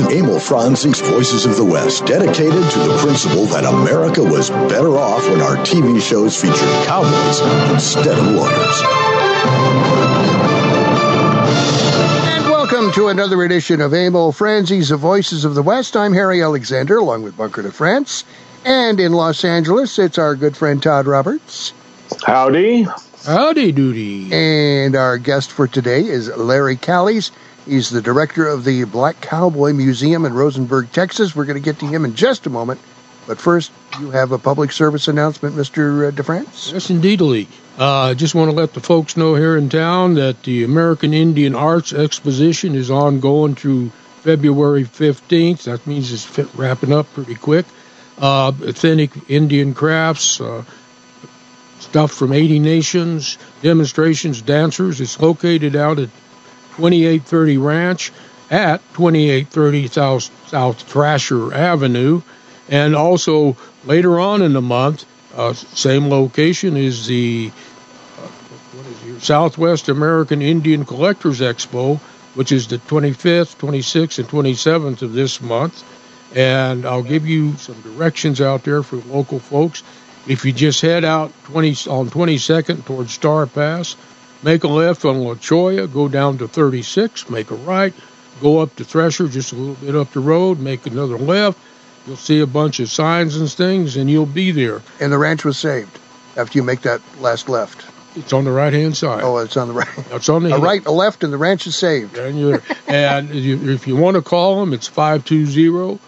Welcome Emil Franzi's Voices of the West, dedicated to the principle that America was better off when our TV shows featured cowboys instead of lawyers. And welcome to another edition of Emil Franzi's Voices of the West. I'm Harry Alexander, along with Bunker de France. And in Los Angeles, it's our good friend Todd Roberts. Howdy. Howdy doody. And our guest for today is Larry Callies. He's the director of the Black Cowboy Museum in Rosenberg, Texas. We're going to get to him in just a moment. But first, you have a public service announcement, Mr. DeFrance? Yes, indeedly. I uh, just want to let the folks know here in town that the American Indian Arts Exposition is ongoing through February 15th. That means it's wrapping up pretty quick. Uh, authentic Indian crafts, uh, stuff from 80 nations, demonstrations, dancers. It's located out at 2830 Ranch at 2830 South, South Thrasher Avenue. And also later on in the month, uh, same location is the uh, Southwest American Indian Collectors Expo, which is the 25th, 26th, and 27th of this month. And I'll give you some directions out there for local folks. If you just head out 20 on 22nd towards Starr Pass, Make a left on La Cholla, go down to 36, make a right, go up to Thresher just a little bit up the road, make another left. You'll see a bunch of signs and things, and you'll be there. And the ranch was saved after you make that last left. It's on the right hand side. Oh, it's on the right. It's on the a right, a left, and the ranch is saved. And, you're, and if you want to call them, it's 520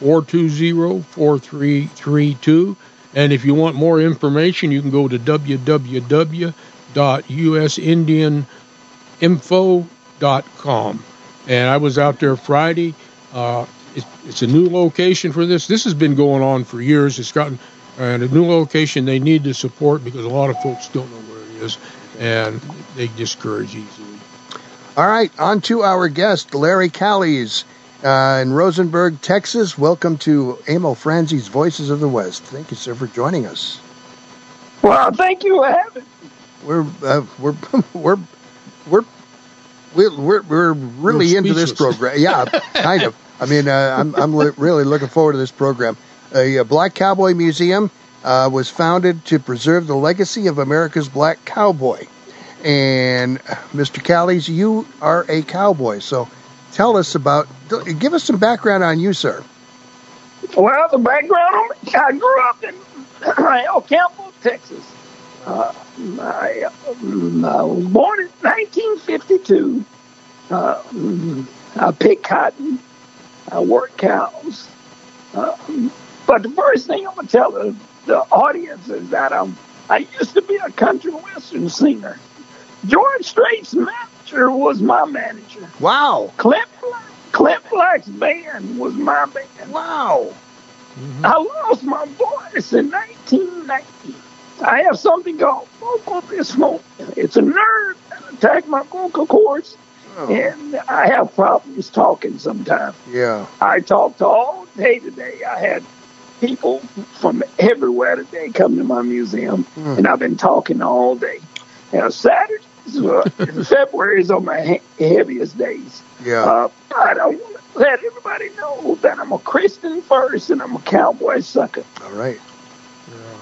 420 4332. And if you want more information, you can go to www www.usindianinfo.com. And I was out there Friday. Uh, it, it's a new location for this. This has been going on for years. It's gotten and a new location they need to support because a lot of folks don't know where it is, and they discourage easily. All right, on to our guest, Larry Callies uh, in Rosenberg, Texas. Welcome to Emil Franzi's Voices of the West. Thank you, sir, for joining us. Well, thank you for having we're uh, we're we're we're we're we're really into this program. Yeah, kind of. I mean, uh, I'm I'm li- really looking forward to this program. A, a Black Cowboy Museum uh, was founded to preserve the legacy of America's Black Cowboy. And Mr. Callies, you are a cowboy, so tell us about. Give us some background on you, sir. Well, the background I grew up in El Campo, Texas. Uh, I, um, I, was born in 1952. Uh, I pick cotton. I work cows. Uh, but the first thing I'm going to tell the, the audience is that I'm, I used to be a country western singer. George Strait's manager was my manager. Wow. Clint, Clint Black's band was my band. Wow. Mm-hmm. I lost my voice in 1990. I have something called vocal dysmorphia. It's a nerve that attacks my vocal cords, oh. and I have problems talking sometimes. Yeah. I talked all day today. I had people from everywhere today come to my museum, mm. and I've been talking all day. Now, Saturday, uh, February is on my heaviest days. Yeah. Uh, but I want to let everybody know that I'm a Christian first and I'm a cowboy sucker. All right.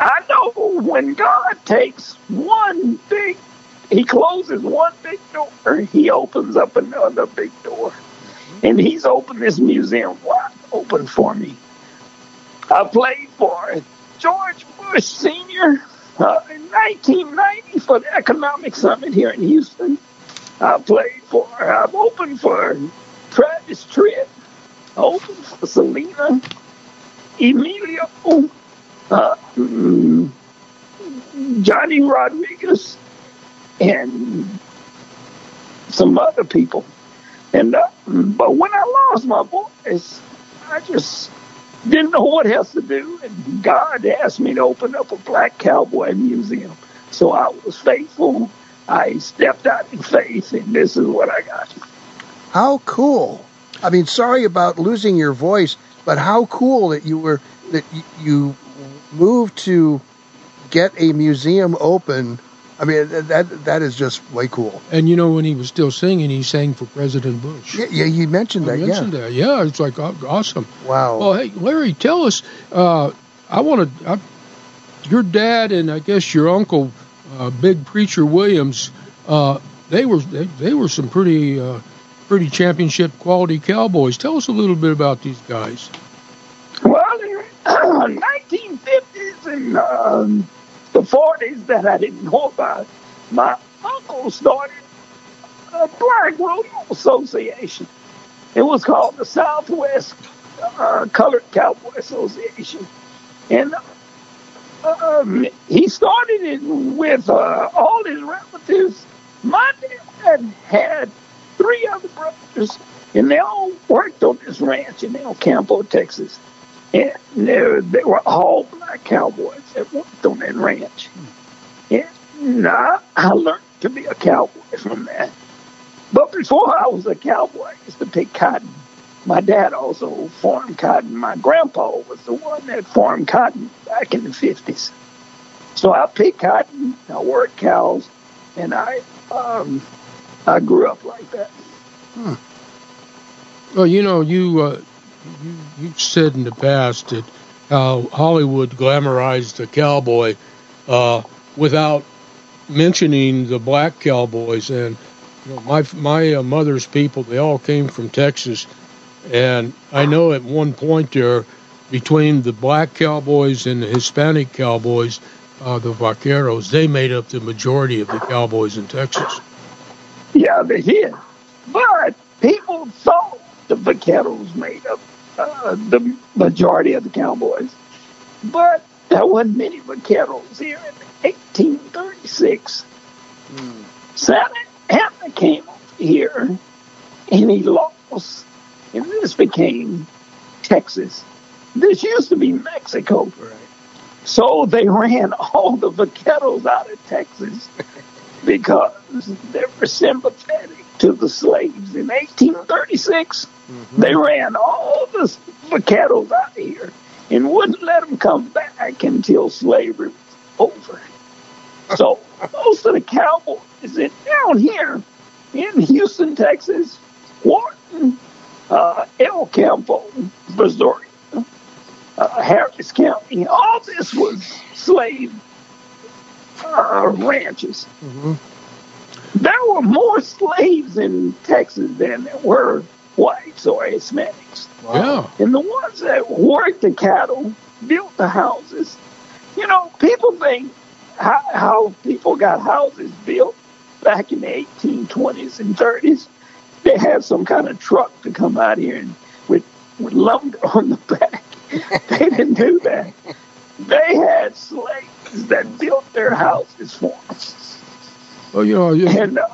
I know when God takes one big, He closes one big door, He opens up another big door. And He's opened this museum wide open for me. I played for George Bush Sr. Uh, in 1990 for the Economic Summit here in Houston. I played for, I've opened for Travis Tritt, opened for Selena, Emilio, uh, Johnny Rodriguez and some other people. And uh, but when I lost my voice, I just didn't know what else to do. And God asked me to open up a black cowboy museum. So I was faithful. I stepped out in faith, and this is what I got. How cool! I mean, sorry about losing your voice, but how cool that you were that you move to get a museum open. I mean, that that is just way cool. And you know, when he was still singing, he sang for President Bush. Yeah, yeah you mentioned that. Mentioned yeah. that. Yeah, it's like awesome. Wow. Well, hey, Larry, tell us. Uh, I want to. Your dad and I guess your uncle, uh, Big Preacher Williams, uh, they were they, they, were some pretty uh, pretty championship quality cowboys. Tell us a little bit about these guys. Well, in 19 in um, the 40s that I didn't know about. My uncle started a Black Rodeo Association. It was called the Southwest uh, Colored Cowboy Association. And um, he started it with uh, all his relatives. My dad had three other brothers, and they all worked on this ranch in El Campo, Texas. And they, they were all black cowboys that worked on that ranch. And I, I learned to be a cowboy from that. But before I was a cowboy, I used to pick cotton. My dad also farmed cotton. My grandpa was the one that farmed cotton back in the 50s. So I picked cotton, I worked cows, and I um, I grew up like that. Hmm. Well, you know, you uh, you, you've said in the past that how Hollywood glamorized the cowboy uh, without mentioning the black cowboys. And you know, my my uh, mother's people, they all came from Texas, and I know at one point there, between the black cowboys and the Hispanic cowboys, uh, the vaqueros, they made up the majority of the cowboys in Texas. Yeah, they did. But people thought the vaqueros made up uh, the majority of the cowboys. But there wasn't many vaqueros here in 1836. Mm. Santa Anna came here and he lost. And this became Texas. This used to be Mexico. Right. So they ran all the vaqueros out of Texas because they were sympathetic to the slaves. In 1836, mm-hmm. they ran all the cattle out of here and wouldn't let them come back until slavery was over. So most of the cowboys in down here in Houston, Texas, Wharton, uh, El Campo, Missouri, uh, Harris County, all this was slave uh, ranches. Mm-hmm. There were more slaves in Texas there were whites or Hispanics. Wow. And the ones that worked the cattle, built the houses. You know, people think how, how people got houses built back in the 1820s and 30s. They had some kind of truck to come out here and with, with lumber on the back. they didn't do that. They had slaves that built their houses for them. Oh, you know, yeah. and um,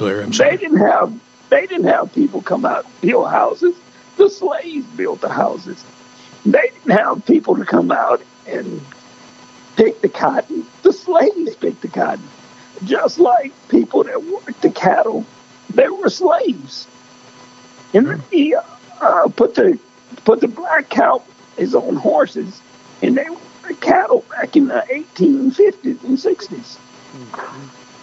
Larry. I'm sorry. They didn't have they didn't have people come out and build houses.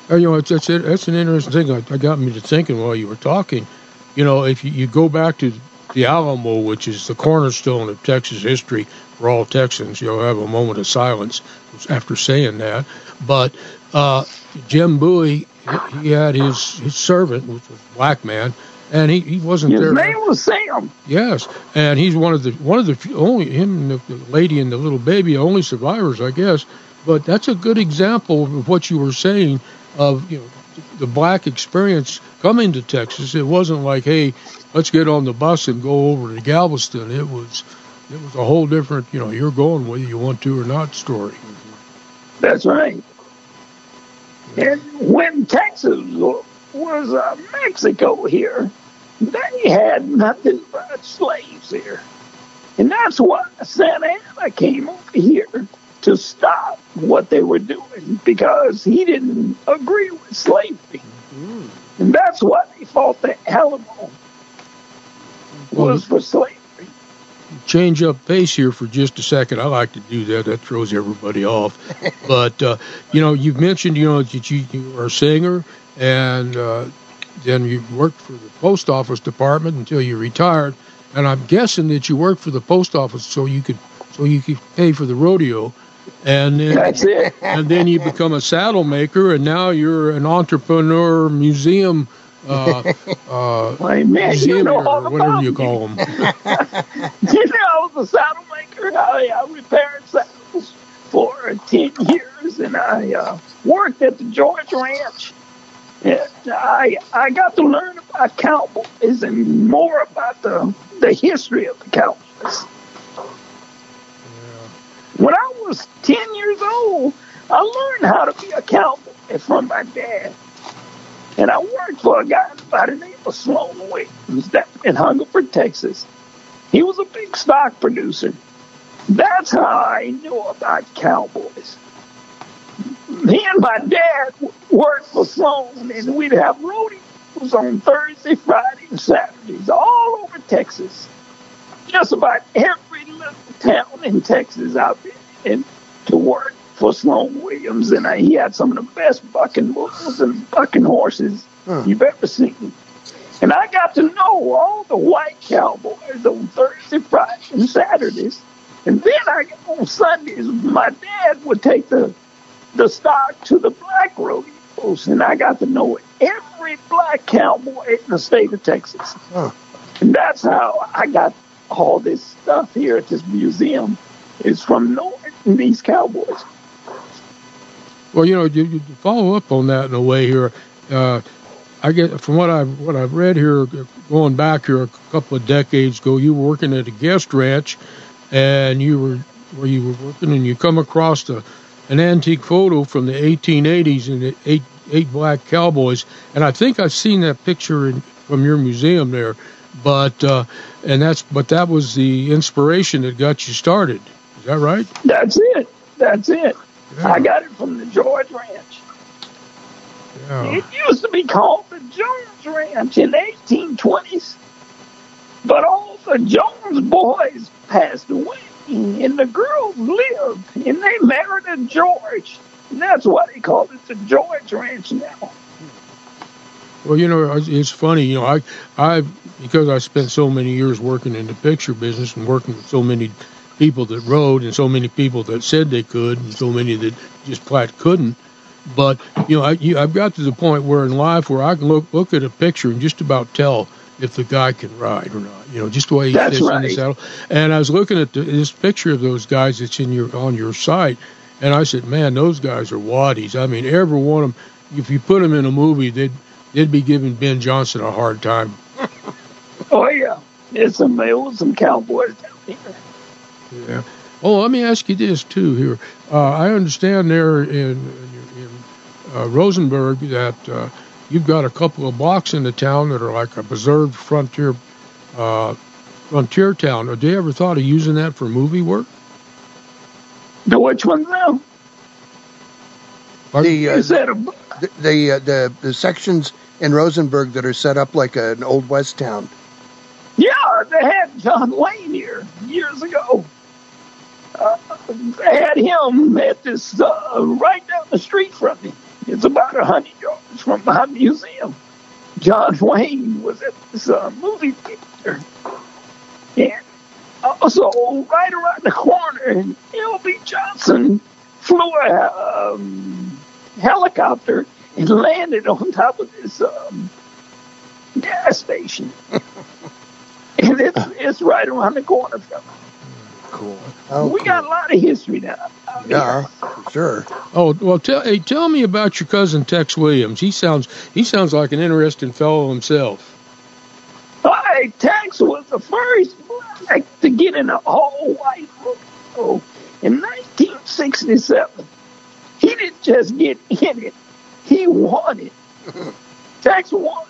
You know, it's, it's, that's an interesting thing. I, got me to thinking while you were talking. You know, if you, you go back to the Alamo, which is the cornerstone of Texas history for all Texans, you'll have a moment of silence after saying that. But uh, Jim Bowie, he had his, his servant, which was a black man, and he, he wasn't His there. His name was Sam. Yes, and he's one of the one of the few, only him and the lady and the little baby only survivors, I guess. But that's a good example of what you were saying of you know the black experience coming to Texas. It wasn't like, hey, let's get on the bus and go over to Galveston. It was it was a whole different, you know, you're going whether you want to or not story. That's right. And when Texas was uh, Mexico here, they had nothing but slaves here. And that's why Santa Anna came over here to stop what they were doing because he didn't agree with slavery. Mm. And that's why they fought the Alamo was for slavery. change up pace here for just a second. I like to do that. That throws everybody off. but uh, you know, you've mentioned you know that you, you are a singer, and uh, then you worked for the post office department until you retired. And I'm guessing that you worked for the post office so you could so you could pay for the rodeo. And then, That's it. and then you become a saddle maker, and now you're an entrepreneur museum. Uh, uh, man, you museum know or whatever you call them. You know, I was a saddle maker. I, I repaired saddles for 10 years, and I uh, worked at the George Ranch. And I I got to learn about cowboys and more about the, the history of the cowboys. When I was 10 years old, I learned how to be a cowboy from my dad. And I worked for a guy by the name of Sloan that in Hungerford, Texas. He was a big stock producer. That's how I knew about cowboys. Me and my dad worked for Sloan, and we'd have rodeos on Thursday, Friday, and Saturdays all over Texas. Just about every in Texas I've been in to work for Sloan Williams, and uh, he had some of the best bucking bulls and bucking horses Huh. you've ever seen. And I got to know all the white cowboys on Thursday, Friday, and Saturdays. And then I on Sundays, my dad would take the the stock to the black rodeos, and I got to know every black cowboy in the state of Texas. Huh. And that's how I got all this stuff here at this museum. Is from these cowboys. Well, you know, you, you follow up on that in a way here. Uh, I get from what I've what I've read here, going back here a couple of decades ago, you were working at a guest ranch, and you were where you were working, and you come across a, an antique photo from the 1880s and eight eight black cowboys, and I think I've seen that picture in, from your museum there, but uh, and that's but that was the inspiration that got you started. Is that right? That's it. That's it. Yeah. I got it from the George Ranch. Yeah. It used to be called the Jones Ranch in the 1820s, but all the Jones boys passed away, and the girls lived, and they married a George. And that's why they call it the George Ranch now. Well, you know, it's- it's funny. You know, I, I, because I spent so many years working in the picture business and working with so many people that rode and so many people that said they could and so many that just flat couldn't. But you know, I, you, I've got to the point where in life where I can look look at a picture and just about tell if the guy can ride or not. You know, just the way he That's sits in the right. saddle. And I was looking at the, this picture of those guys that's in your on your site, and I said, man, those guys are waddies. I mean, every one of them. If you put them in a movie, they'd they'd be giving Ben Johnson a hard time. Oh yeah, there's some there was some cowboys down here. Yeah. Oh, let me ask you this too. Here, uh, I understand there in in, in uh, Rosenberg that uh, you've got a couple of blocks in the town that are like a preserved frontier uh, frontier town. Have you ever thought of using that for movie work? The which ones now? The uh, Is that a the the, uh, the the sections in Rosenberg that are set up like an old west town. Yeah, they had John Wayne here years ago. Uh, they had him at this uh, right down the street from me. It's about a hundred yards from my museum. John Wayne was at this uh, movie theater, and also right around the corner, L.B. Johnson flew a um, helicopter and landed on top of this um, gas station. and it's, it's right around the corner from us. Cool. Oh, we cool. got a lot of history now. out yeah, here. sure. Oh well, tell hey, tell me about your cousin Tex Williams. He sounds he sounds like an interesting fellow himself. Hey, Tex was the first black to get in an all-white rodeo in 1967. He didn't just get in it; he won it. Tex won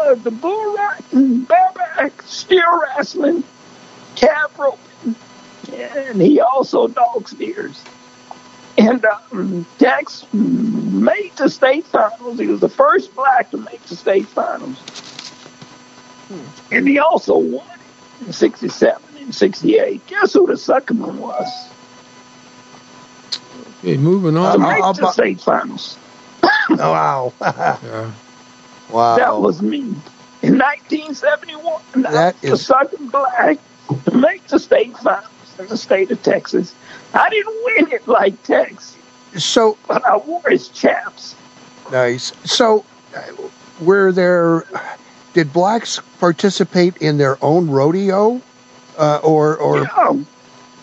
uh, the bull riding, bareback, steer wrestling, calf roping, and he also dog steers. And um, Tex made the state finals. He was the first black to make the state finals. And he also won in 67 and 68. Guess who the second one was? Okay, moving To on. make I'll- the state finals. Oh, wow. Yeah. Wow. That was me. In 1971, I That was the is- black to make the state finals in the state of Texas. I didn't win it like Tex, so but I wore his chaps. nice. So, uh, were there, did blacks participate in their own rodeo? Uh, or, or, Yeah,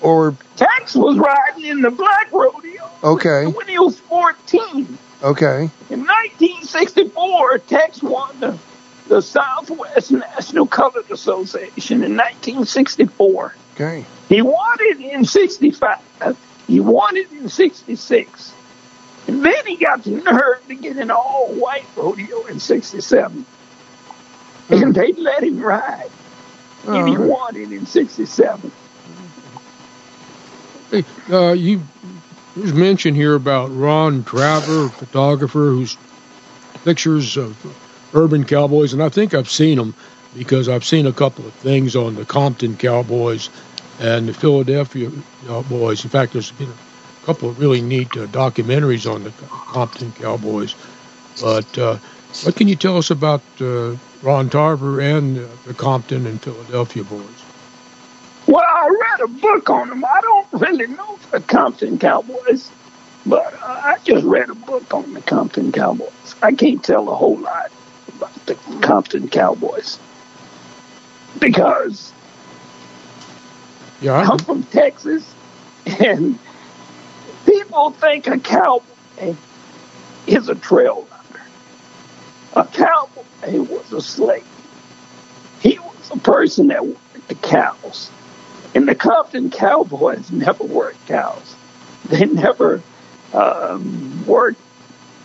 or, Tex was riding in the black rodeo okay, when he was 14. Okay. In 1964, Tex won the, the Southwest National Colored Association in 1964. Okay. He won it in 65. He won it in 66. And then he got the nerve to get an all white rodeo in 67. And they let him ride. And he right. won it in 67. Hey, uh, you there's mention here about Ron Tarver, a photographer whose pictures of urban cowboys, and I think I've seen them because I've seen a couple of things on the Compton Cowboys and the Philadelphia Cowboys. In fact, there's been a couple of really neat uh, documentaries on the Compton Cowboys. But uh, what can you tell us about uh, Ron Tarver and uh, the Compton and Philadelphia boys? Well, I read a book on them. I don't really know the Compton Cowboys, but uh, I just read a book on the Compton Cowboys. I can't tell a whole lot about the Compton Cowboys because Yeah, I- I'm from Texas, and people think a cowboy is a trail runner. A cowboy was a slave. He was a person that worked the cows. And the Compton Cowboys never worked cows. They never um, worked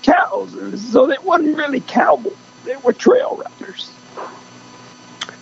cows. So they weren't really cowboys. They were trail riders.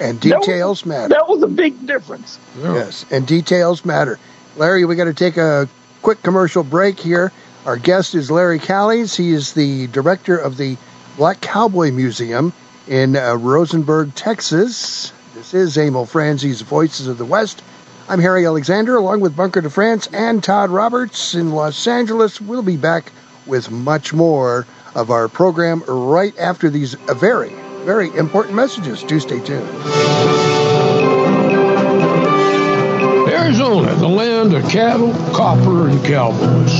And That was- details matter. That was a big difference. yeah. Yes, and details matter. Larry, we got to take a quick commercial break here. Our guest is Larry Callies. He is the director of the Black Cowboy Museum in uh, Rosenberg, Texas. This is Emil Franzi's Voices of the West. I'm Harry Alexander, along with Bunker de France and Todd Roberts in Los Angeles. We'll be back with much more of our program right after these very, very important messages. Do stay tuned. Arizona, the land of cattle, copper, and cowboys.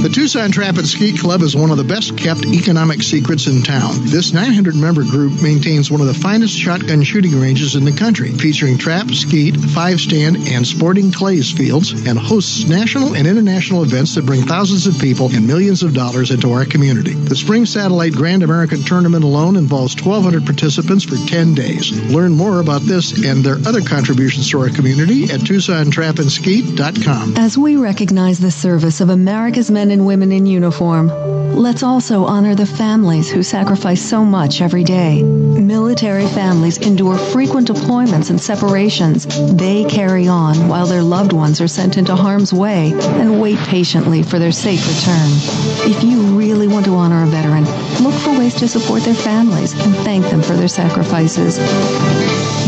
The Tucson Trap and Skeet Club is one of the best kept economic secrets in town. This 900 member group maintains one of the finest shotgun shooting ranges in the country, featuring trap, skeet, five stand, and sporting clays fields, and hosts national and international events that bring thousands of people and millions of dollars into our community. The Spring Satellite Grand American Tournament alone involves 1,200 participants for 10 days. Learn more about this and their other contributions to our community at TucsonTrapandSkeet.com. As we recognize the service of America's men and women in uniform, let's also honor the families who sacrifice so much every day. Military families endure frequent deployments and separations. They carry on while their loved ones are sent into harm's way and wait patiently for their safe return. If you really want to honor a veteran, look for ways to support their families and thank them for their sacrifices.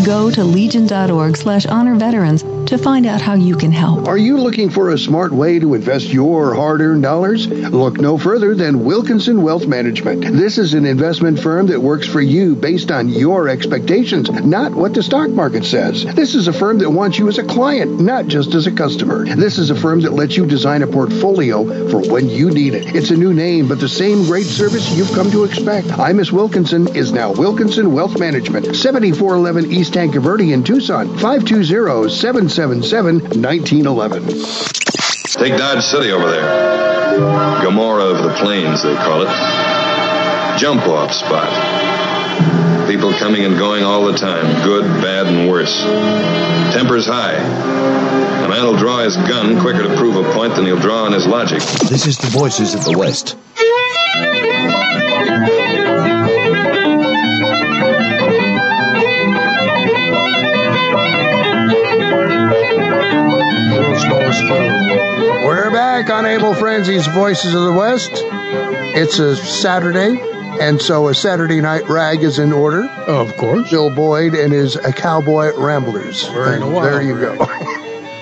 Go to legion.org slash honor veterans to find out how you can help. Are you looking for a smart way to invest your hard-earned dollars? Look no further than Wilkinson Wealth Management. This is an investment firm that works for you based on your expectations, not what the stock market says. This is a firm that wants you as a client, not just as a customer. This is a firm that lets you design a portfolio for when you need it. It's a new name, but the same great service you've come to expect. I Miss Wilkinson is now Wilkinson Wealth Management, 7411 East Tanque Verde in Tucson, 520-777-1911. Take Dodge City over there. Gomorrah of the Plains, they call it. Jump off spot. People coming and going all the time, good, bad, and worse. Tempers high. A man will draw his gun quicker to prove a point than he'll draw on his logic. This is the Voices of the West. Back on Emil Franzi's Voices of the West. It's a Saturday, and so a Saturday night rag is in order. Of course. Bill Boyd and his Cowboy Ramblers. We're in a while, there you go.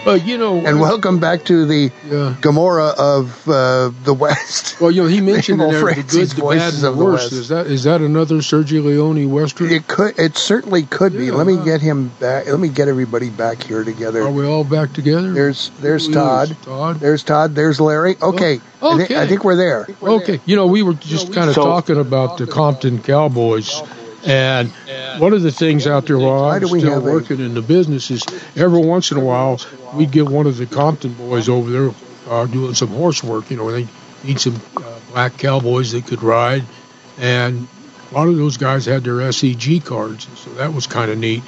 But you know, and welcome back to the Yeah. Gomorrah of uh, the West. well, you know, he mentioned in there the Franzi's good, the bad, Voices and of the the worst. West. Is that is that another Sergio Leone western? It could. It certainly could be. Yeah. Let me get him back. Let me get everybody back here together. Are we all back together? There's there's Who is Todd. Todd. There's Todd. There's Larry. Okay. I, okay. I think we're there. Okay, you know, we were just kind of So- talking about the Compton Cowboys, and one of the things out there while I'm still have a- working in the business is every once in a while we'd get one of the Compton boys over there uh, doing some horse work. You know, they need some uh, black cowboys that could ride, and a lot of those guys had their SEG cards, so that was kind of neat.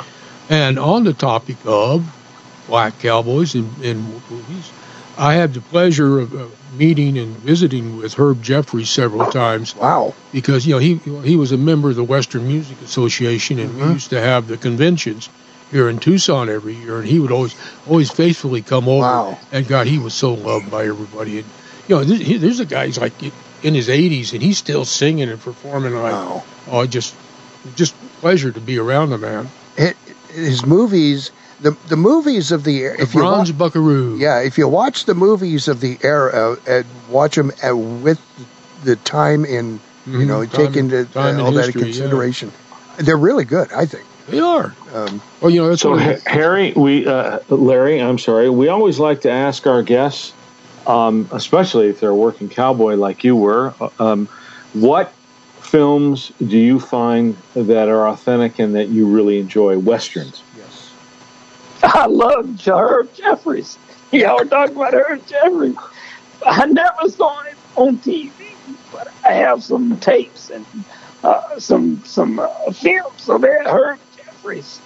And on the topic of black cowboys in, in movies, I had the pleasure of uh, meeting and visiting with Herb Jeffries several times Wow. because you know he he was a member of the Western Music Association, and we used to have the conventions here in Tucson every year, and he would always always faithfully come over. Wow. And God, he was so loved by everybody. And you know, th- there's a guy he's like in his 80s, and he's still singing and performing. Like, Wow. oh, just just pleasure to be around the man. It, his movies, the the movies of the The if you wa- buckaroo. yeah, if you watch the movies of the era and watch them uh, with the time in you Mhm. know Time- take into time uh, in all that history, into yeah. consideration, they're really good. I think. they are. Um, Well, you know, that's So, one Ha- Harry, we, uh, Larry, I'm sorry. We always like to ask our guests, um, especially if they're a working cowboy like you were, uh, um, what films do you find that are authentic and that you really enjoy? Westerns. Yes. I love Herb Jeffries. Y'all were talking about Herb Jeffries. I never saw it on TV, but I have some tapes and uh, some some uh, films of that Herb Jeffries.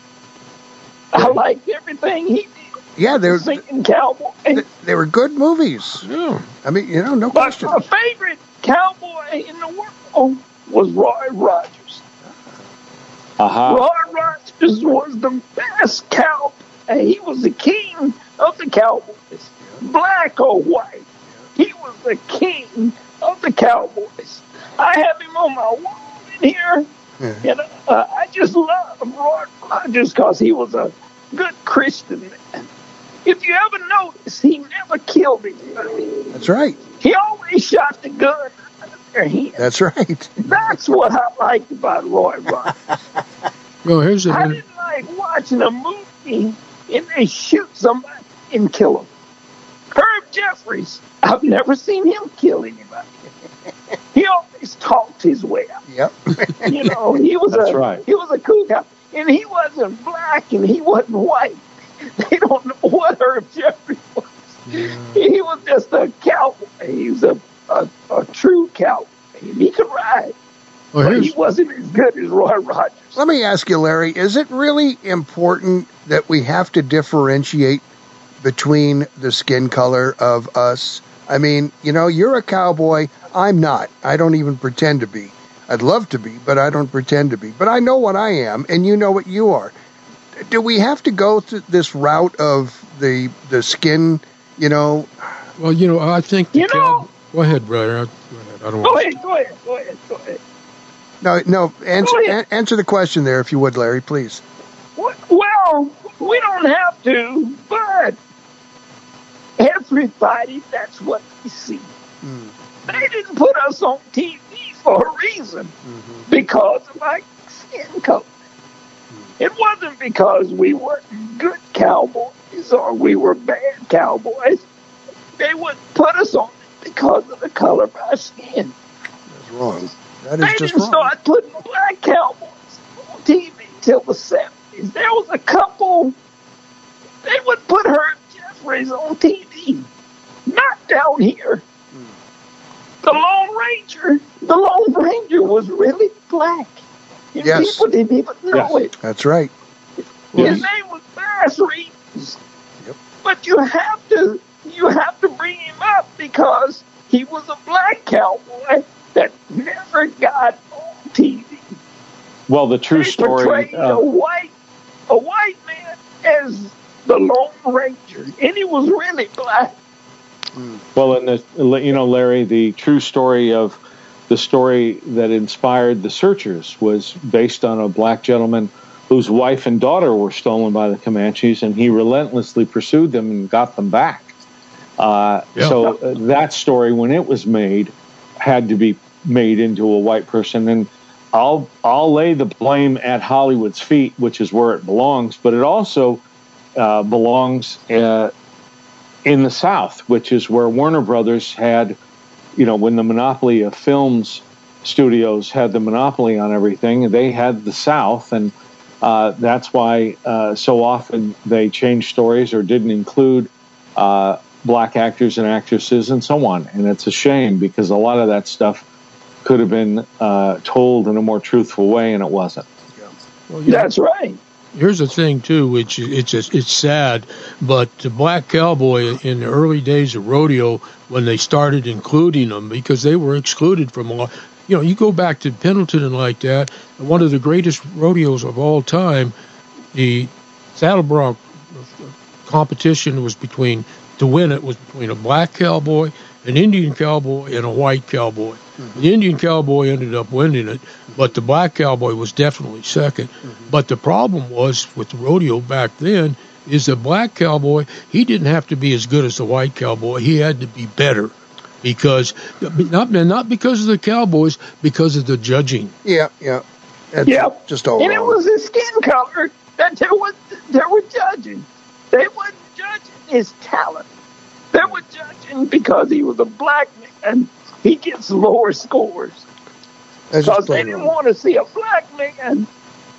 I liked everything he did. Yeah, they're Singing cowboy. they were good movies. yeah. I mean, you know, no But question. my favorite cowboy in the world was Roy Rogers. Aha. Roy Rogers was the best cowboy. He was the king of the cowboys, black or white. He was the king of the cowboys. I have him on my wall in here, Yeah. and uh, I just love Roy Rogers because he was a good Christian man. If you ever notice, he never killed anybody. That's right. He always shot the gun out of their hand. That's right. That's what I liked about Roy Rogers. Well, here's the I didn't like watching a movie and they shoot somebody and kill them. Herb Jeffries, I've never seen him kill anybody. He always talked his way out. Yep. You know, he was That's a right. he was a cool guy, and he wasn't black and he wasn't white. They don't know what Herb Jeffries was. He was just a cowboy. He was a a, a true cowboy. He could ride, well, but he wasn't as good as Roy Rogers. Let me ask you, Larry, is it really important that we have to differentiate between the skin color of us? I mean, you know, you're a cowboy. I'm not. I don't even pretend to be. I'd love to be, but I don't pretend to be. But I know what I am, and you know what you are. Do we have to go through this route of the the skin? You know, well, you know, I think You cow- know- Go ahead, brother. Go ahead. I don't Go want. ahead, go ahead, go ahead, go ahead. No, no. Answer an- answer the question there, if you would, Larry, please. Well, we don't have to, but everybody, that's what they see. Mm. They didn't put us on TV for a reason mm-hmm. because of our skin color. Mm. It wasn't because we were good cowboys or we were bad cowboys. They would put us on because of the color of our skin. That's wrong. That is they just didn't wrong. start putting black cowboys on TV till the 70s. There was a couple, they would put Herb Jeffries on TV, not down here. The Lone Ranger, the Lone Ranger was really black. And Yes. people didn't even know Yes. it. That's right. His name was Bass Reeves. Yep. But you have to you have to bring him up because he was a black cowboy that never got on TV. Well, the true they story. portrayed a Uh, white a white man as the Lone Ranger, and he was really black. well, and the, you know, Larry, the true story of the story that inspired the searchers was based on a black gentleman whose wife and daughter were stolen by the Comanches, and he relentlessly pursued them and got them back. Uh, Yeah. So uh, that story, when it was made, had to be made into a white person, and I'll I'll lay the blame at Hollywood's feet, which is where it belongs, but it also uh, belongs uh, in the South, which is where Warner Brothers had, you know, when the monopoly of films studios had the monopoly on everything, they had the South, and uh, that's why uh, so often they changed stories or didn't include uh, black actors and actresses and so on. And it's a shame because a lot of that stuff could have been uh, told in a more truthful way, and it wasn't. Well, you know, That's right. here's the thing too, which it's it's, it's sad, but the black cowboy in the early days of rodeo, when they started including them, because they were excluded from a lot. You know, you go back to Pendleton and like that, one of the greatest rodeos of all time. The saddle bronc competition was between to win it was between a black cowboy, an Indian cowboy, and a white cowboy. The Indian cowboy ended up winning it, but the black cowboy was definitely 2nd mm-hmm. But the problem was with the rodeo back then is the black cowboy he didn't have to be as good as the white cowboy. He had to be better because not not because of the cowboys, because of the judging. Yeah, yeah. That's Yeah. just all and it was his skin color that they were they were judging. They weren't judging his talent. They were judging because he was a black man. He gets lower scores because just they didn't want to see a black man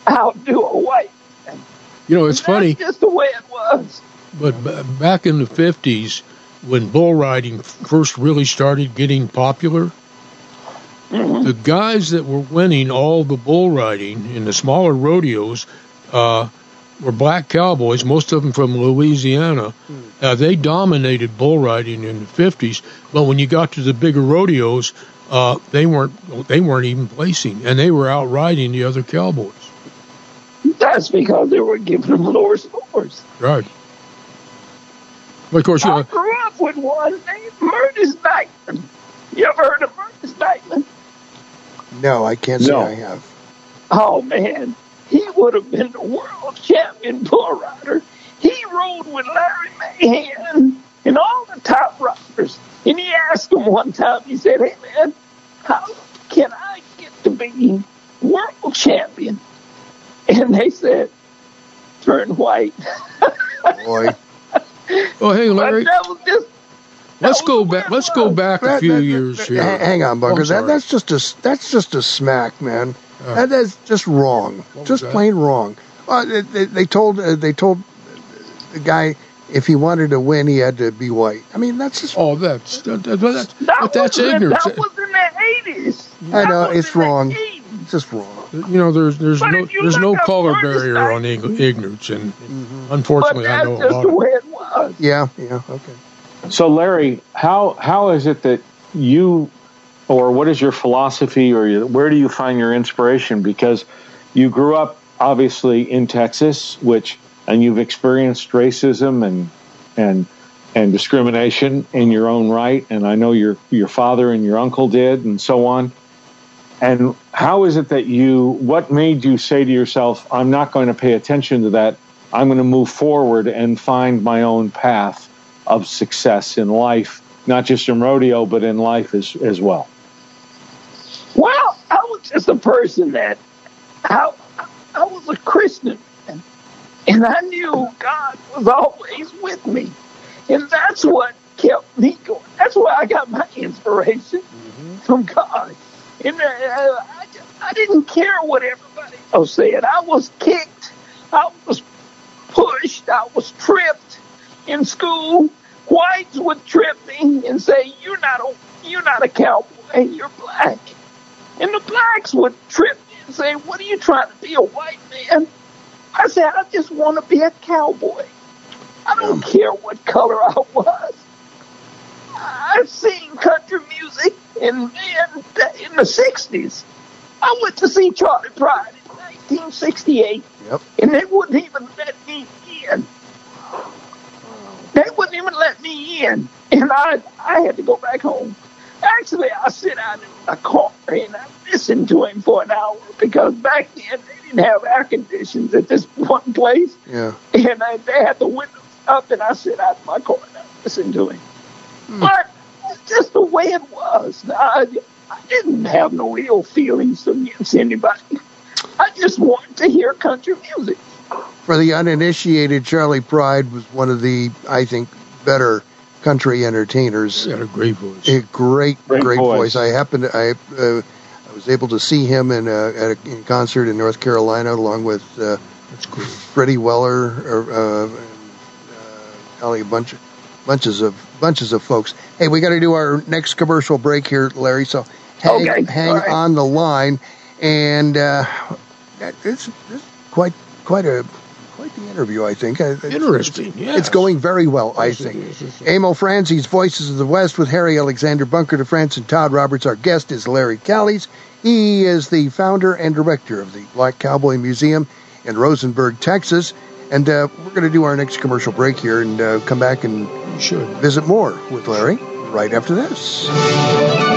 outdo a white. You know, it's That's funny. just the way it was. But b- back in the 50s, when bull riding first really started getting popular, the guys that were winning all the bull riding in the smaller rodeos uh, were black cowboys, most of them from Louisiana. Uh, they dominated bull riding in the 50s, but when you got to the bigger rodeos, uh, they weren't they weren't even placing, and they were out riding the other cowboys. That's because they were giving him lower scores. Right. But of course, you I know, grew up with one named Myrtis Dightman. You ever heard of Myrtis Dightman? No, I can't say I have. Oh man, he would have been the world champion bull rider. He rode with Larry Mahan and all the top riders. And he asked him one time, he said, Hey man, how can I get to be world champion? And they said, Turn white. Boy, oh hey But Larry, that was just let's go back. Let's go back a few that- years that- here. Hang on, Oh, that, that's just a that's just a smack, man. Uh. that is just wrong. Just plain wrong. Uh, they, they, they told uh, they told the guy if he wanted to win, he had to be white. I mean, that's just. Oh, that's that, that, that's, That but that's was in- ignorance. That was in the 80s. I know, it's wrong. It's just wrong. You know, there's there's But no there's no color barrier on Dightman- ig- ignorance, and Mm-hmm. But unfortunately, I that's know just about the way it was. Yeah, yeah, okay. So, Larry, how how is it that you, or what is your philosophy, or your, where do you find your inspiration? Because you grew up obviously in Texas, which and you've experienced racism and and and discrimination in your own right, and I know your your father and your uncle did, and so on. And how is it that you? What made you say to yourself, "I'm not going to pay attention to that"? I'm going to move forward and find my own path of success in life, not just in rodeo, but in life as, as well? Just a person that I, I was a Christian, and, and I knew God was always with me. And that's what kept me going. That's where I got my inspiration mm-hmm. from God. And uh, I, I didn't care what everybody else said. I was kicked. I was pushed. I was tripped in school. Whites would trip me and say, "You're not a you're not a cowboy. You're black." And the blacks would trip me and say, "What are you trying to be a white man?" I said, "I just want to be a cowboy. I don't hmm. care what color I was." I've seen country music in in, in the '60s. I went to see Charley Pride in 1968, yep. and they wouldn't even let me in. They wouldn't even let me in, and I I had to go back home. Actually, I sit out in a car and I listen to him for an hour because back then they didn't have air conditions at this one place. Yeah. And I, they had the windows up, and I sit out in my car and I listen to him. Mm. But it's just the way it was. I, I didn't have no ill feelings against anybody. I just wanted to hear country music. For the uninitiated, Charley Pride was one of the, I think, better country entertainers. He had a great voice. A great, great, great voice. voice. I happened, to, I, uh, I was able to see him in a, at a in concert in North Carolina, along with uh, cool. Freddy Weller, uh, and, uh, a bunch of bunches of bunches of folks. Hey, we got to do our next commercial break here, Larry. So hang, okay. hang right. on the line, and uh, it's, it's quite quite a the interview. I think interesting. Yes. It's going very well. I think. Emil Franzi's Voices of the West with Harry Alexander Bunker DeFrance and Todd Roberts. Our guest is Larry Callies. He is the founder and director of the Black Cowboy Museum in Rosenberg, Texas. And uh, we're going to do our next commercial break here and uh, come back and visit more with Larry right after this.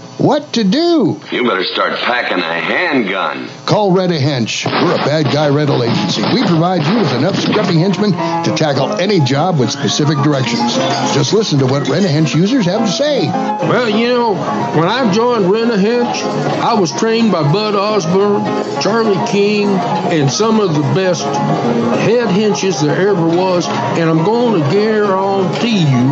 what to do. You better start packing a handgun. Call Rent a Hench. We're a bad guy rental agency. We provide you with enough scruffy henchmen to tackle any job with specific directions. Just listen to what Rent a Hench users have to say. Well, you know, when I joined Rent a Hench, I was trained by Bud Osborne, Charlie King, and some of the best head henches there ever was. And I'm going to guarantee you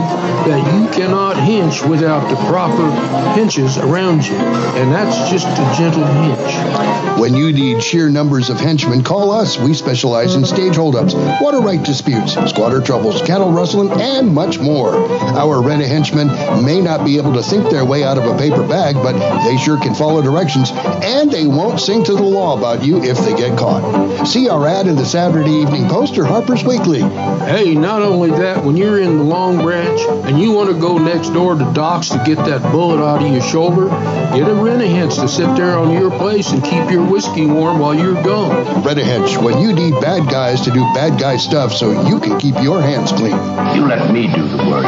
that you cannot hench without the proper hinges around you, and that's just a gentle hinch. When you need sheer numbers of henchmen, call us. We specialize in stage holdups, water right disputes, squatter troubles, cattle rustling, and much more. Our rent a henchmen may not be able to think their way out of a paper bag, but they sure can follow directions, and they won't sing to the law about you if they get caught. See our ad in the Saturday Evening Post or Harper's Weekly. Hey, not only that, when you're in the Long Branch and you want to go next door to Doc's to get that bullet out of your shoulder, get a rent-a-hench to sit there on your place and keep your whiskey warm while you're gone. Rent-a-hench, when you need bad guys to do bad guy stuff so you can keep your hands clean. You let me do the work.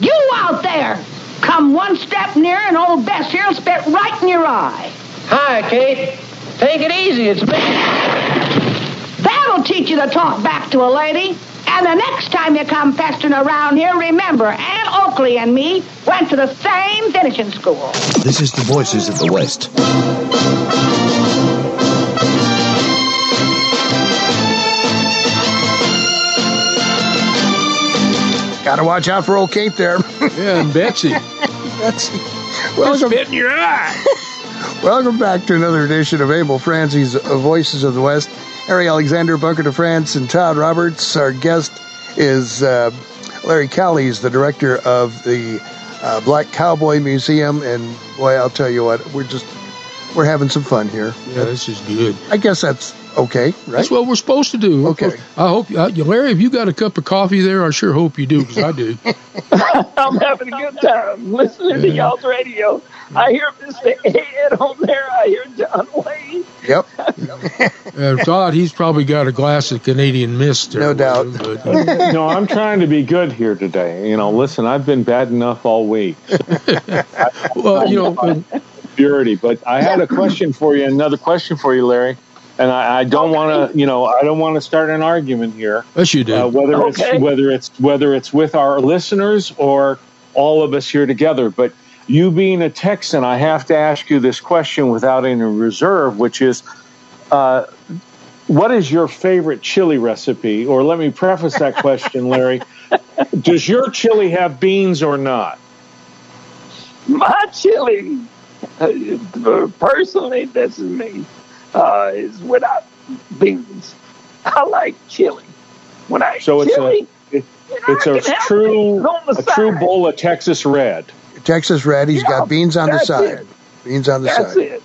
You out there! Come one step nearer and old Bess here'll spit right in your eye. Hi, Kate. Take it easy, it's me. That'll teach you to talk back to a lady. And the next time you come pestering around here, remember, Annie Oakley and me went to the same finishing school. This is the Voices of the West. Got to watch out for old Kate there. Yeah, and Betsy. Betsy. Welcome. Spit in your eye. Welcome back to another edition of Emil Franzi's Voices of the West. Harry Alexander, Bunker de France, and Todd Roberts. Our guest is uh, Larry Callies, the director of the uh, Black Cowboy Museum. And boy, I'll tell you what, we're just we're having some fun here. Yeah, this is good. I guess that's okay, right? That's what we're supposed to do. Okay. I hope, uh, Larry, if you got a cup of coffee there, I sure hope you do, because I do. I'm having a good time listening to y'all's radio. I hear Mr. Ed on there. I hear John Wayne. Yep. Uh, Todd, he's probably got a glass of Canadian Mist. No doubt. him, but- no, I'm trying to be good here today. You know, listen, I've been bad enough all week. well, you know, but- Purity, but I had a question for you, another question for you, Larry. And I, I don't want to, you know, I don't want to start an argument here. yes, you do. Uh, whether Okay. it's whether it's whether it's with our listeners or all of us here together. But you being a Texan, I have to ask you this question without any reserve, which is, uh, what is your favorite chili recipe? Or let me preface that question, Larry. Does your chili have beans or not? My chili, personally, this is me, uh, is without beans. I like chili. When I So it's chili, a it, it's a true a true bowl of Texas red. Texas Red, he's Yeah, got beans on the side. it. Beans on the That's side. it.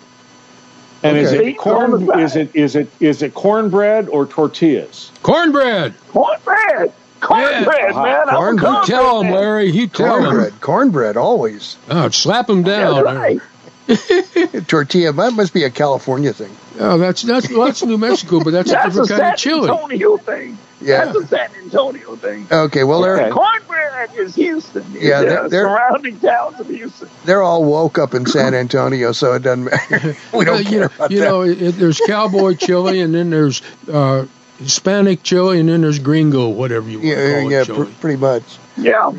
And is it corn? Beans Is side. it is it is it cornbread or tortillas? cornbread. Cornbread. Cornbread, Yeah. man. I'm a Cornbread. cornbread Tell him. Larry. You tell him. Cornbread. Cornbread, always. Oh, slap him down. That's right. Tortilla, that must be a California thing. Oh, that's that's well, that's New Mexico, but that's, That's a a different San kind of chili. Antonio thing. Yeah. That's a San Antonio thing. Okay, well, they're, Okay. Cornbread is Houston. Yeah, they're- they're- surrounding towns of Houston. they're all woke up in San Antonio, so it doesn't matter. we don't Uh, you care know, about you that. know it, there's cowboy chili, and then there's uh, Hispanic chili, and then there's gringo, whatever you want to yeah, call yeah, it, pr- chili. pretty much. Yeah.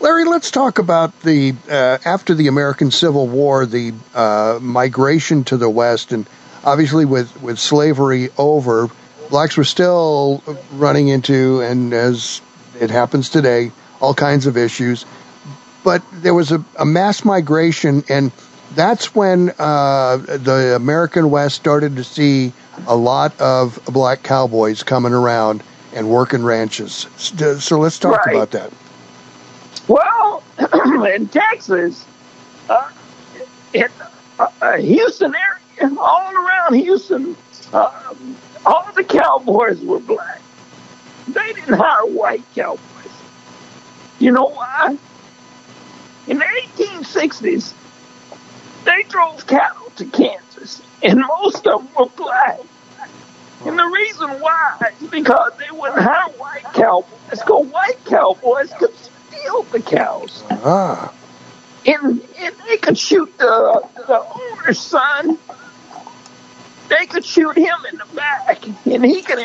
Larry, let's talk about the uh, after the American Civil War, the uh, migration to the West, and obviously with with slavery over, blacks were still running into, and as it happens today, all kinds of issues. But there was a, a mass migration, and that's when uh, the American West started to see a lot of black cowboys coming around and working ranches. So let's talk Right. about that. Well, in Texas, uh, in uh, uh, Houston area, all around Houston, um, all the cowboys were black. They didn't hire white cowboys. You know why? In the 1860s, they drove cattle to Kansas, and most of them were black. And the reason why is because they wouldn't hire white cowboys, because white cowboys could steal the cows. Ah, And, and they could shoot the, the owner's son. They could shoot him in the back, and he could,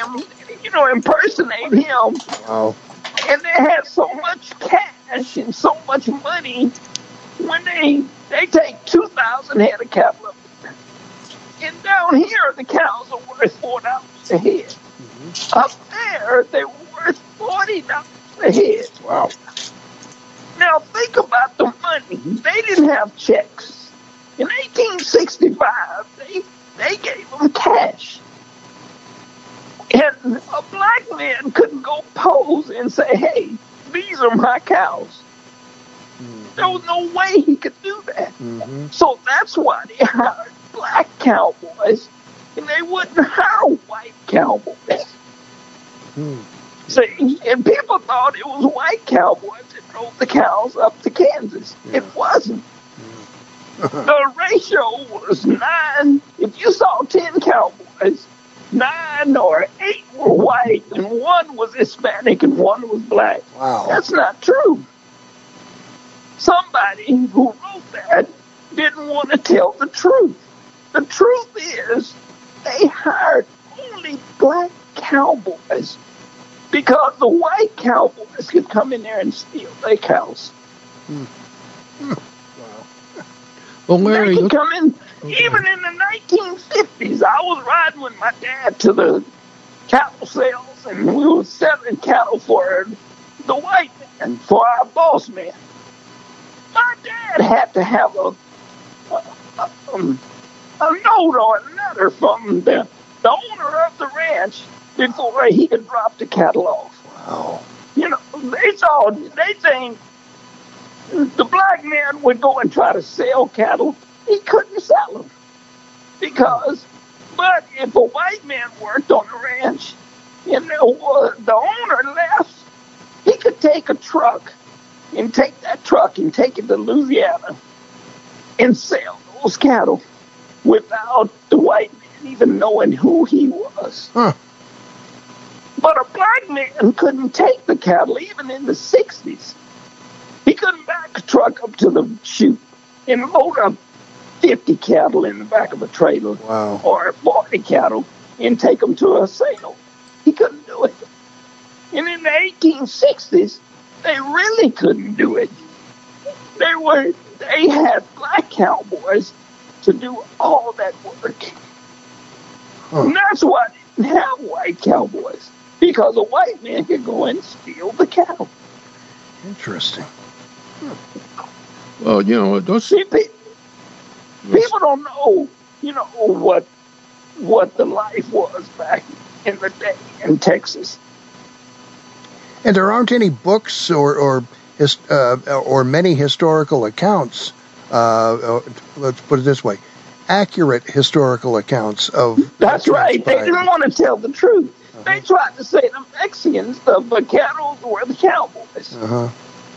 you know, impersonate him. wow. And they had so much cash and so much money when they they take two thousand head of cattle. And down here, the cows are worth four dollars a head. Mm-hmm. Up there, they were worth forty dollars a head. Wow. Now think about the money. Mm-hmm. They didn't have checks. In 1865, they they gave them cash. And a black man couldn't go pose and say, hey, these are my cows. There was no way he could do that. Mm-hmm. So that's why they hired black cowboys and they wouldn't hire white cowboys. Hmm. See, and people thought it was white cowboys that drove the cows up to Kansas. It wasn't. the ratio was nine. If you saw ten cowboys, nine or eight were white, and one was Hispanic and one was black. Wow. That's not true. Somebody who wrote that didn't want to tell the truth. The truth is, they hired only black cowboys because the white cowboys could come in there and steal their cows. Well, Larry, they could look- come in even in the 1950s. I was riding with my dad to the cattle sales, and we were selling cattle for the white man, for our boss man. My dad had to have a a, a, um, a note or a letter from the, the owner of the ranch before he could drop the cattle off. Wow. You know, they saw, they think the black man would go and try to sell cattle. He couldn't sell them because, but if a white man worked on the ranch and the, the owner left, he could take a truck and take that truck and take it to Louisiana and sell those cattle without the white man even knowing who he was. Huh. But a black man couldn't take the cattle even in the 60s. He couldn't back a truck up to the chute and load up 50 cattle in the back of a trailer Wow. or 40 cattle and take them to a sale. He couldn't do it. And in the 1860s, they really couldn't do it. They were they had black cowboys to do all that work. And that's why they didn't have white cowboys. Because a white man could go and steal the cattle. Interesting. Well, you know, those See, pe- people don't know, you know, what what the life was back in the day in Texas. And there aren't any books or or his, uh, or many historical accounts. Uh, uh, let's put it this way: accurate historical accounts of. That's what right. They didn't want to tell the truth. They tried to say the Mexicans, the vaqueros, were the cowboys. Uh-huh.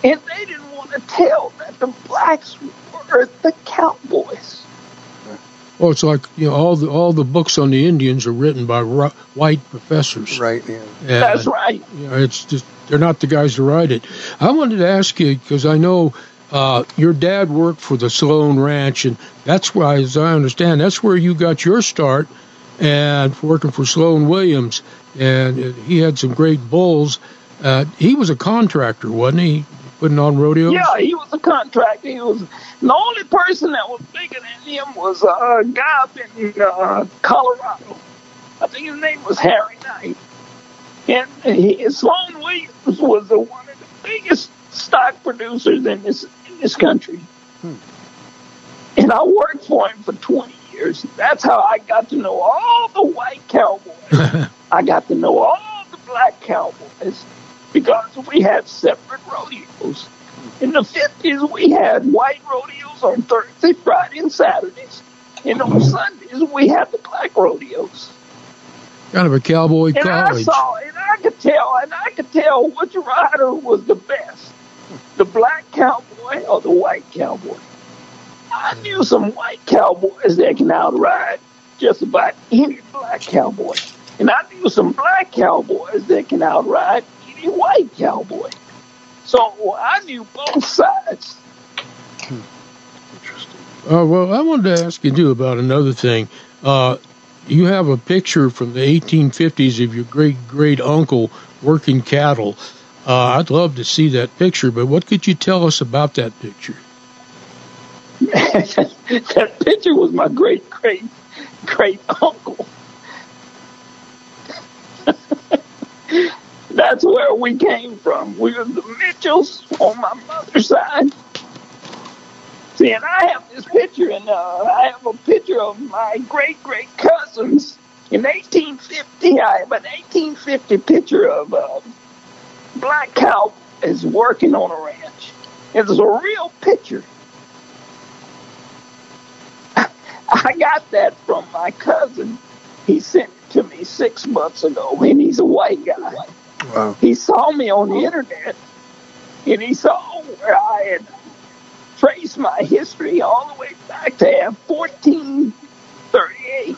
And they didn't want to tell that the blacks were the cowboys. well, it's like you know, all the all the books on the Indians are written by ru- white professors. Right. Yeah. And, That's right. You know, it's just they're not the guys to write it. I wanted to ask you because I know uh, your dad worked for the Sloan Ranch, and that's why, as I understand, that's where you got your start, and working for Sloan Williams, and he had some great bulls. Uh, he was a contractor, wasn't he? Putting on rodeos. Yeah, he was a contractor. He was the only person that was bigger than him was a guy up in uh, Colorado. I think his name was Harry Knight. And he, Sloan Williams was the, one of the biggest stock producers in this in this country. And I worked for him for 20 years. That's how I got to know all the white cowboys. I got to know all the black cowboys because we had separate rodeos. In the 50s, we had white rodeos on Thursday, Friday, and Saturdays. And on Sundays, we had the black rodeos. Kind of a cowboy And I saw, and I could tell, and I could tell which rider was the best, the black cowboy or the white cowboy. I knew some white cowboys that can outride just about any black cowboy, and I knew some black cowboys that can outride white cowboy. So I knew both sides. Uh, well, I wanted to ask you too about another thing. Uh, you have a picture from the 1850s of your great great uncle working cattle. Uh, I'd love to see that picture, but what could you tell us about that picture? that picture was my great great great uncle. that That's where we came from. We were the Mitchells on my mother's side. See, and I have this picture, and uh, I have a picture of my great great cousins in 1850. I have an 1850 picture of uh, Black Cow is working on a ranch. It's a real picture. I got that from my cousin. He sent it to me six months ago, and he's a white guy. Wow. He saw me on the internet, and he saw where I had traced my history all the way back to 1438.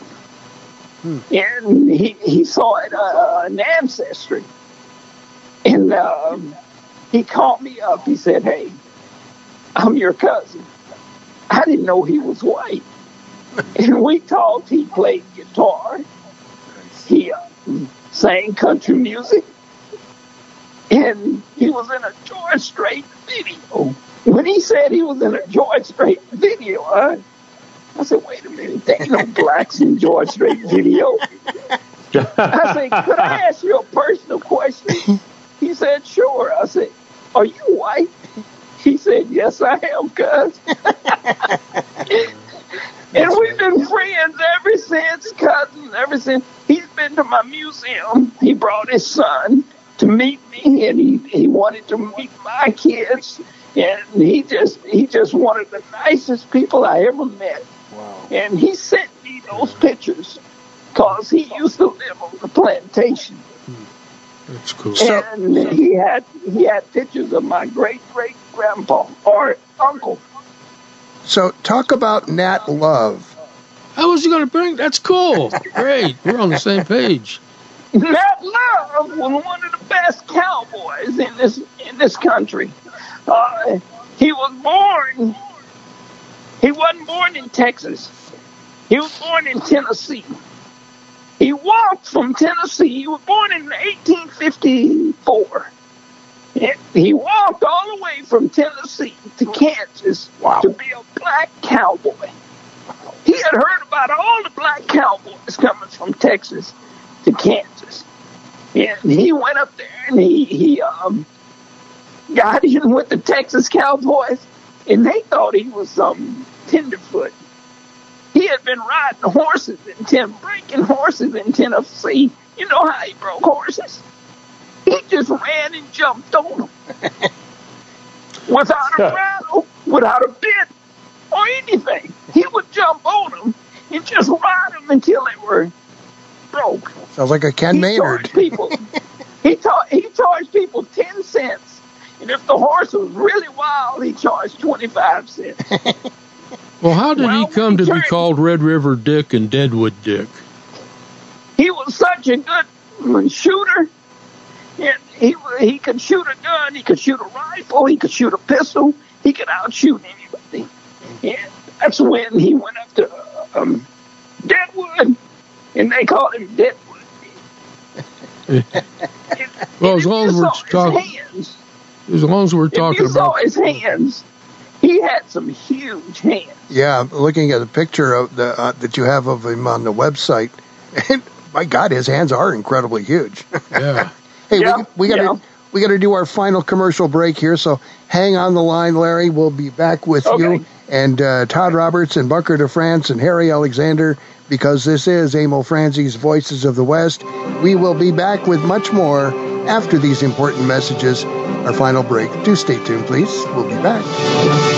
And he, he saw it, uh, an ancestry. And um, he called me up. He said, Hey, I'm your cousin. I didn't know he was white. and we talked. He played guitar. He uh, sang country music. And he was in a George Strait video. When he said he was in a George Strait video, I, I said, wait a minute, there ain't no blacks in George Strait video. I said, could I ask you a personal question? He said, sure. I said, are you white? He said, yes, I am, cuz. and we've been friends ever since, cousin, ever since. He's been to my museum. He brought his son to meet me, and he, he wanted to meet my kids. And he just he just one of the nicest people I ever met. Wow. And he sent me those pictures because he used to live on the plantation. Hmm. That's cool. and he had he had pictures of my great great grandpa or uncle. So talk about Nat Love. I was he going to bring. That's cool. Great. We're on the same page. Nat Love was one of the best cowboys in this in this country. Uh, he was born. He wasn't born in Texas. He was born in Tennessee. He walked from Tennessee. He was born in 1854. He walked all the way from Tennessee to Kansas to be a black cowboy. He had heard about all the black cowboys coming from Texas to Kansas. And he went up there and he, he um, got in with the Texas Cowboys, and they thought he was some tenderfoot. He had been riding horses in Ten, breaking horses in Tennessee. You know how he broke horses? He just ran and jumped on them without a rattle, without a bit, or anything. He would jump on them and just ride them until they were broke. Sounds like a Ken he Maynard. charged people. he ta- he charged people ten cents, and if the horse was really wild, he charged twenty five cents. Well, how did Well, he come to be called Red River Dick and Deadwood Dick? he was such a good shooter. And he he could shoot a gun, he could shoot a rifle, he could shoot a pistol, he could outshoot anybody. And that's when he went up to um, Deadwood, and they called him Deadwood. Well, as long as we're talking, as long as we're if talking you saw about, his hands, he had some huge hands. Yeah, I'm looking at a picture of the uh, that you have of him on the website, and my God, his hands are incredibly huge. yeah, hey, Yeah, we, we gotta yeah. we gotta do our final commercial break here, so hang on the line, Larry. We'll be back with you and uh, Todd Roberts and Bunker de France and Harry Alexander because this is Emil Franzi's Voices of the West. We will be back with much more after these important messages. Our final break. Do stay tuned, please. We'll be back.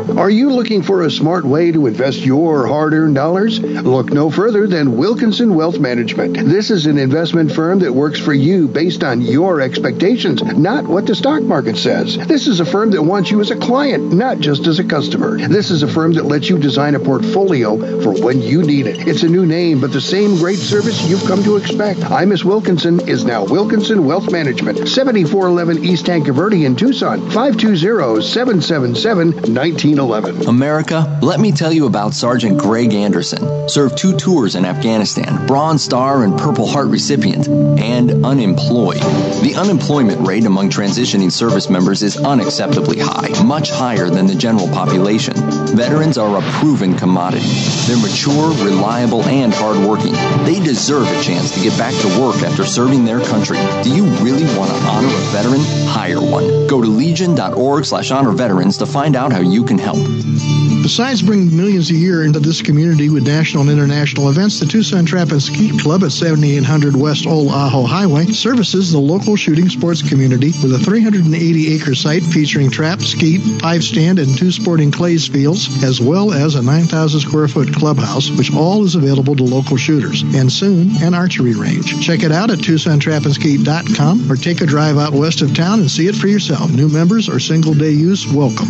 Are you looking for a smart way to invest your hard-earned dollars? Look no further than Wilkinson Wealth Management. This is an investment firm that works for you based on your expectations, not what the stock market says. This is a firm that wants you as a client, not just as a customer. This is a firm that lets you design a portfolio for when you need it. It's a new name, but the same great service you've come to expect. I Miss Wilkinson is now Wilkinson Wealth Management, 7411 East Tanque Verde in Tucson, 520-777-1911. America, let me tell you about Sergeant Greg Anderson. Served two tours in Afghanistan, Bronze Star and Purple Heart recipient, and unemployed. The unemployment rate among transitioning service members is unacceptably high, much higher than the general population. Veterans are a proven commodity. They're mature, reliable, and hardworking. They deserve a chance to get back to work after serving their country. Do you really want to honor a veteran? Hire one. Go to legion.org slash honor veterans to find out how you can help. Besides bringing millions a year into this community with national and international events, the Tucson Trap and Skeet Club at 7800 West Old Ajo Highway services the local shooting sports community with a 380 acre site featuring trap, skeet, pipe stand, and two sporting clays fields, as well as a 9,000 square foot clubhouse, which all is available to local shooters, and soon an archery range. Check it out at TucsonTrapandSkeet.com or take a drive out west of town and see it for yourself. New members or single day use welcome.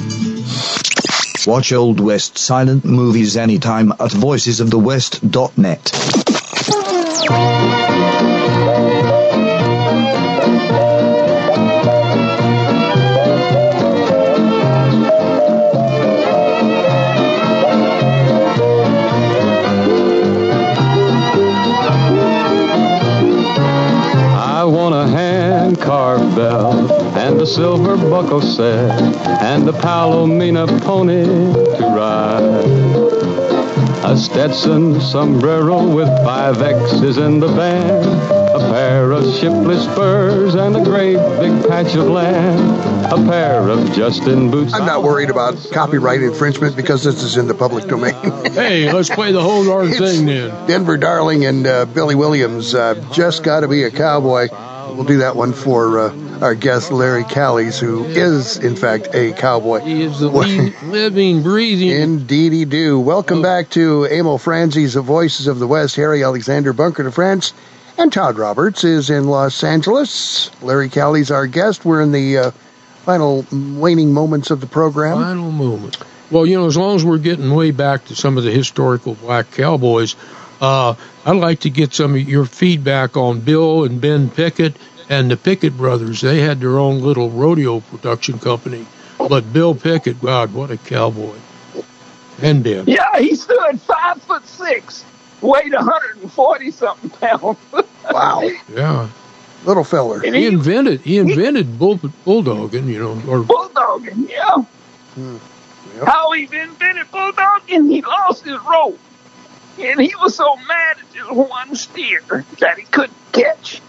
Watch Old West silent movies anytime at voicesofthewest.net. silver buckle set and a Palomino pony to ride. A Stetson sombrero with five X's in the band, a pair of shipless spurs and a great big patch of land, a pair of Justin boots. I'm not worried about copyright infringement because this is in the public domain. hey, let's play the whole darn thing then. Denver Darling and uh, Billy Williams, uh, just got to be a cowboy. We'll do that one for uh, our guest Larry Callies, who is in fact a cowboy. He is the living, breathing. Indeed, he do. Welcome back to Emil Franzi's The Voices of the West. Harry Alexander Bunker de France, and Todd Roberts is in Los Angeles. Larry Callies our guest. We're in the uh, final waning moments of the program. Final moment. Well, you know, as long as we're getting way back to some of the historical black cowboys, uh, I'd like to get some of your feedback on Bill and Ben Pickett and the Pickett brothers. They had their own little rodeo production company. But Bill Pickett, God, what a cowboy. And Ben. Yeah, he stood five foot six, weighed 140 something pounds. wow. Yeah. Little feller. And he, he invented he invented he, bull, bulldogging, you know, or bulldogging, yeah. Hmm. Yep. How he invented bulldogging, he lost his rope. And he was so mad at just one steer that he couldn't catch.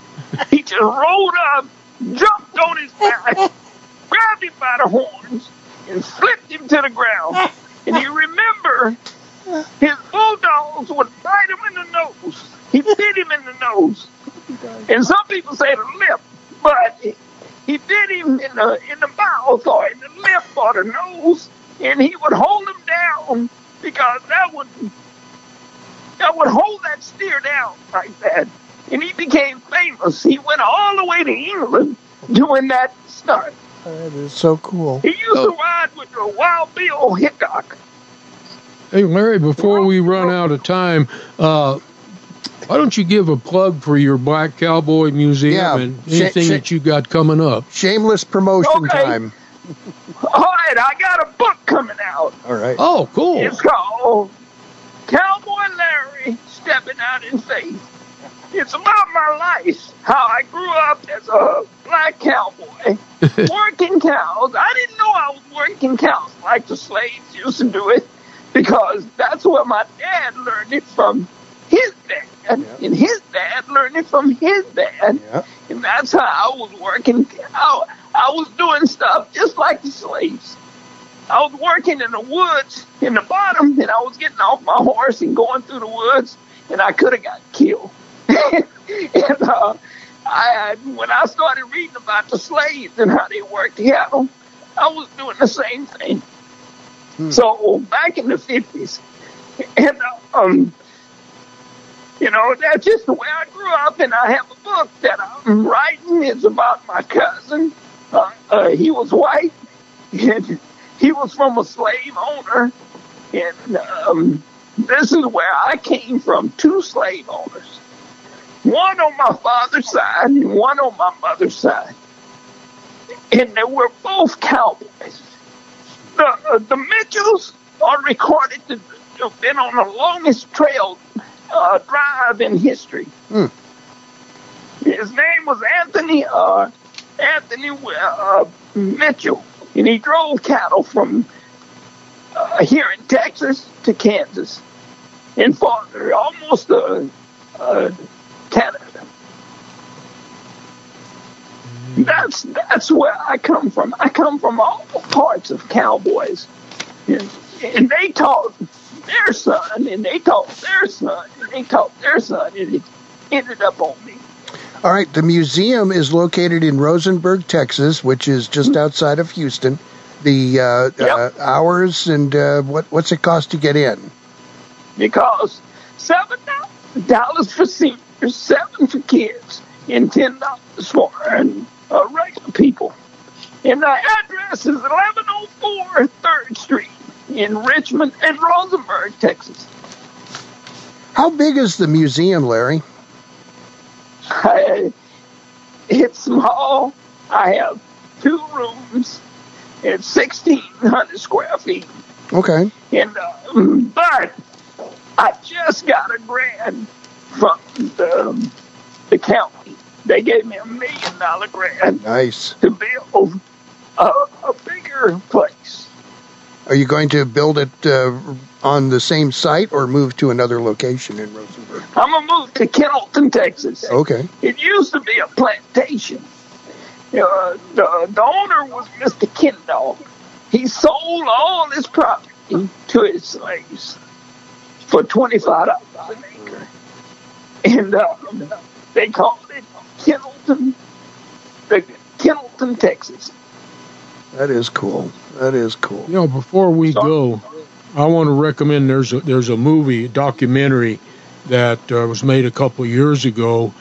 He just rolled up, jumped on his back, grabbed him by the horns, and flipped him to the ground. And you remember, his bulldogs would bite him in the nose. He bit him in the nose. And some people say the lip, but he bit him in the in the mouth or in the lip or the nose, and he would hold him down because that would that would hold that steer down like that. And he became famous. He went all the way to England doing that stunt. That is so cool. He used oh. to ride with the Wild Bill Hickok. Hey, Larry, before we run out of time, uh, why don't you give a plug for your Black Cowboy Museum yeah, and anything sh- sh- that you got coming up? Shameless promotion okay. time. All right, I got a book coming out. All right. Oh, cool. It's called Cowboy Larry Stepping Out in Faith. It's about my life, how I grew up as a black cowboy, working cows. I didn't know I was working cows like the slaves used to do it. because that's where my dad learned it from his dad, and his dad learned it from his dad, and that's how I was working. I, I was doing stuff just like the slaves. I was working in the woods in the bottom, and I was getting off my horse and going through the woods, and I could have got killed. and uh, I, when I started reading about the slaves and how they worked cattle, I was doing the same thing. So back in the fifties, and um, you know that's just the way I grew up. And I have a book that I'm writing. It's about my cousin. Uh, uh, he was white, and he was from a slave owner, and um, this is where I came from. Two slave owners, one on my father's side and one on my mother's side, and they were both cowboys the uh, the Mitchells are recorded to have been on the longest trail uh, drive in history. Hmm. His name was Anthony uh, Anthony uh, Mitchell, and he drove cattle from uh, here in Texas to Kansas and farther, almost uh, uh, Canada. That's that's where I come from. I come from all parts of cowboys, and, and they taught their son, and they taught their son, and they taught their son, and it ended up on me. All right, the museum is located in Rosenberg, Texas, which is just outside of Houston. The uh, uh, hours and uh, what what's it cost to get in? It costs seven dollars for seniors, seven for kids, and ten dollars for and, uh, regular people. And the address is 1104 3rd Street in Richmond and Rosenberg, Texas. How big is the museum, Larry? I, it's small. I have two rooms. It's 1,600 square feet. Okay. And uh, but I just got a grant from the, the county. They gave me a million dollar grant Nice. to build a, a bigger place. Are you going to build it uh, on the same site or move to another location in Rosenberg? I'm gonna move to Kendleton, Texas. Okay. It used to be a plantation. Uh, the, the owner was Mr. Kendall. He sold all his property to his slaves for twenty-five dollars an acre, and uh, they called it Kendleton, the Kendleton, Texas. That is cool. That is cool. You know, before we go, I want to recommend there's a there's a movie documentary that uh, was made a couple of years ago,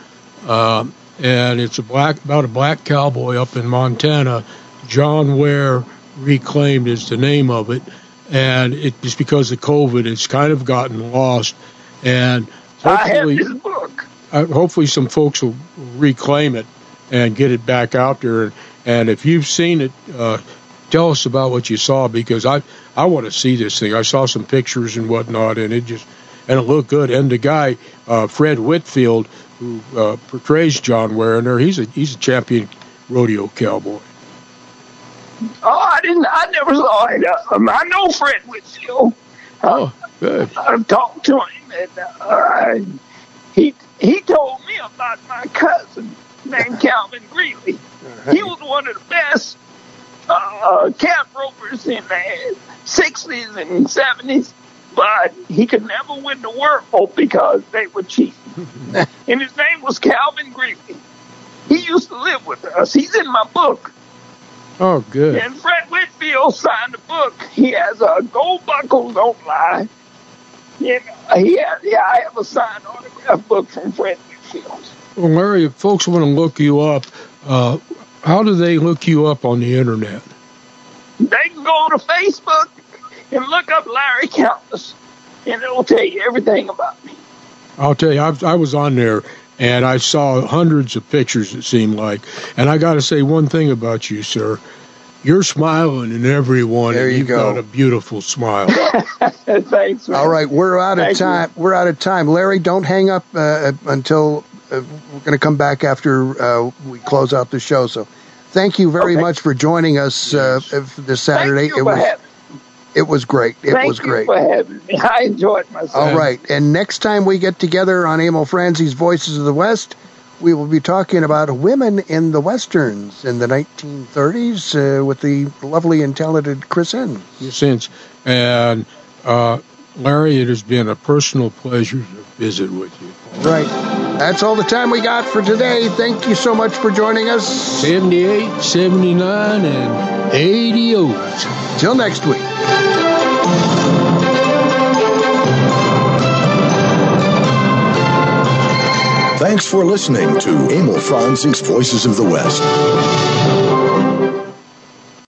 uh, and it's a black about a black cowboy up in Montana. John Ware reclaimed is the name of it, and it just because of COVID, it's kind of gotten lost, and I have hopefully, book. Uh, hopefully some folks will reclaim it and get it back out there. And if you've seen it, uh, tell us about what you saw because I I want to see this thing. I saw some pictures and whatnot, and it just and it looked good. And the guy uh, Fred Whitfield who uh, portrays John Ware in there, he's a he's a champion rodeo cowboy. Oh, I didn't. I never saw it. Um, I know Fred Whitfield. Oh, good. I've talked to him, and uh, he he told me about my cousin named Calvin Greeley. He was one of the best uh, calf ropers in the '60s and '70s, but he could never win the world because they were cheap. and his name was Calvin Greeley. He used to live with us. He's in my book. Oh, good. And Fred Whitfield signed the book. He has a gold buckle, don't lie. Yeah, has, yeah, I have a signed autograph book from Fred Whitfield. Well, Larry, if folks want to look you up, uh, how do they look you up on the internet? They can go to Facebook and look up Larry Callies, and it'll tell you everything about me. I'll tell you, I, I was on there and I saw hundreds of pictures. It seemed like, and I got to say one thing about you, sir. You're smiling in every one. There and you you've go. got a beautiful smile. Thanks. man. All right, we're out of Thank you. time. We're out of time. Larry, don't hang up uh, until uh, we're going to come back after uh, we close out the show. So, thank you very much for joining us uh, f- this Saturday. Thank you it for was having It was great. It Thank was you great. for having me. I enjoyed myself. All right. And next time we get together on Emil Franzi's Voices of the West, we will be talking about women in the westerns in the 1930s uh, with the lovely and talented Chris N. Since and uh, Larry, it has been a personal pleasure to visit with you. Right. That's all the time we got for today. Thank you so much for joining us. 78, 79, and 80 Till next week. Thanks for listening to Emil Franzi's Voices of the West.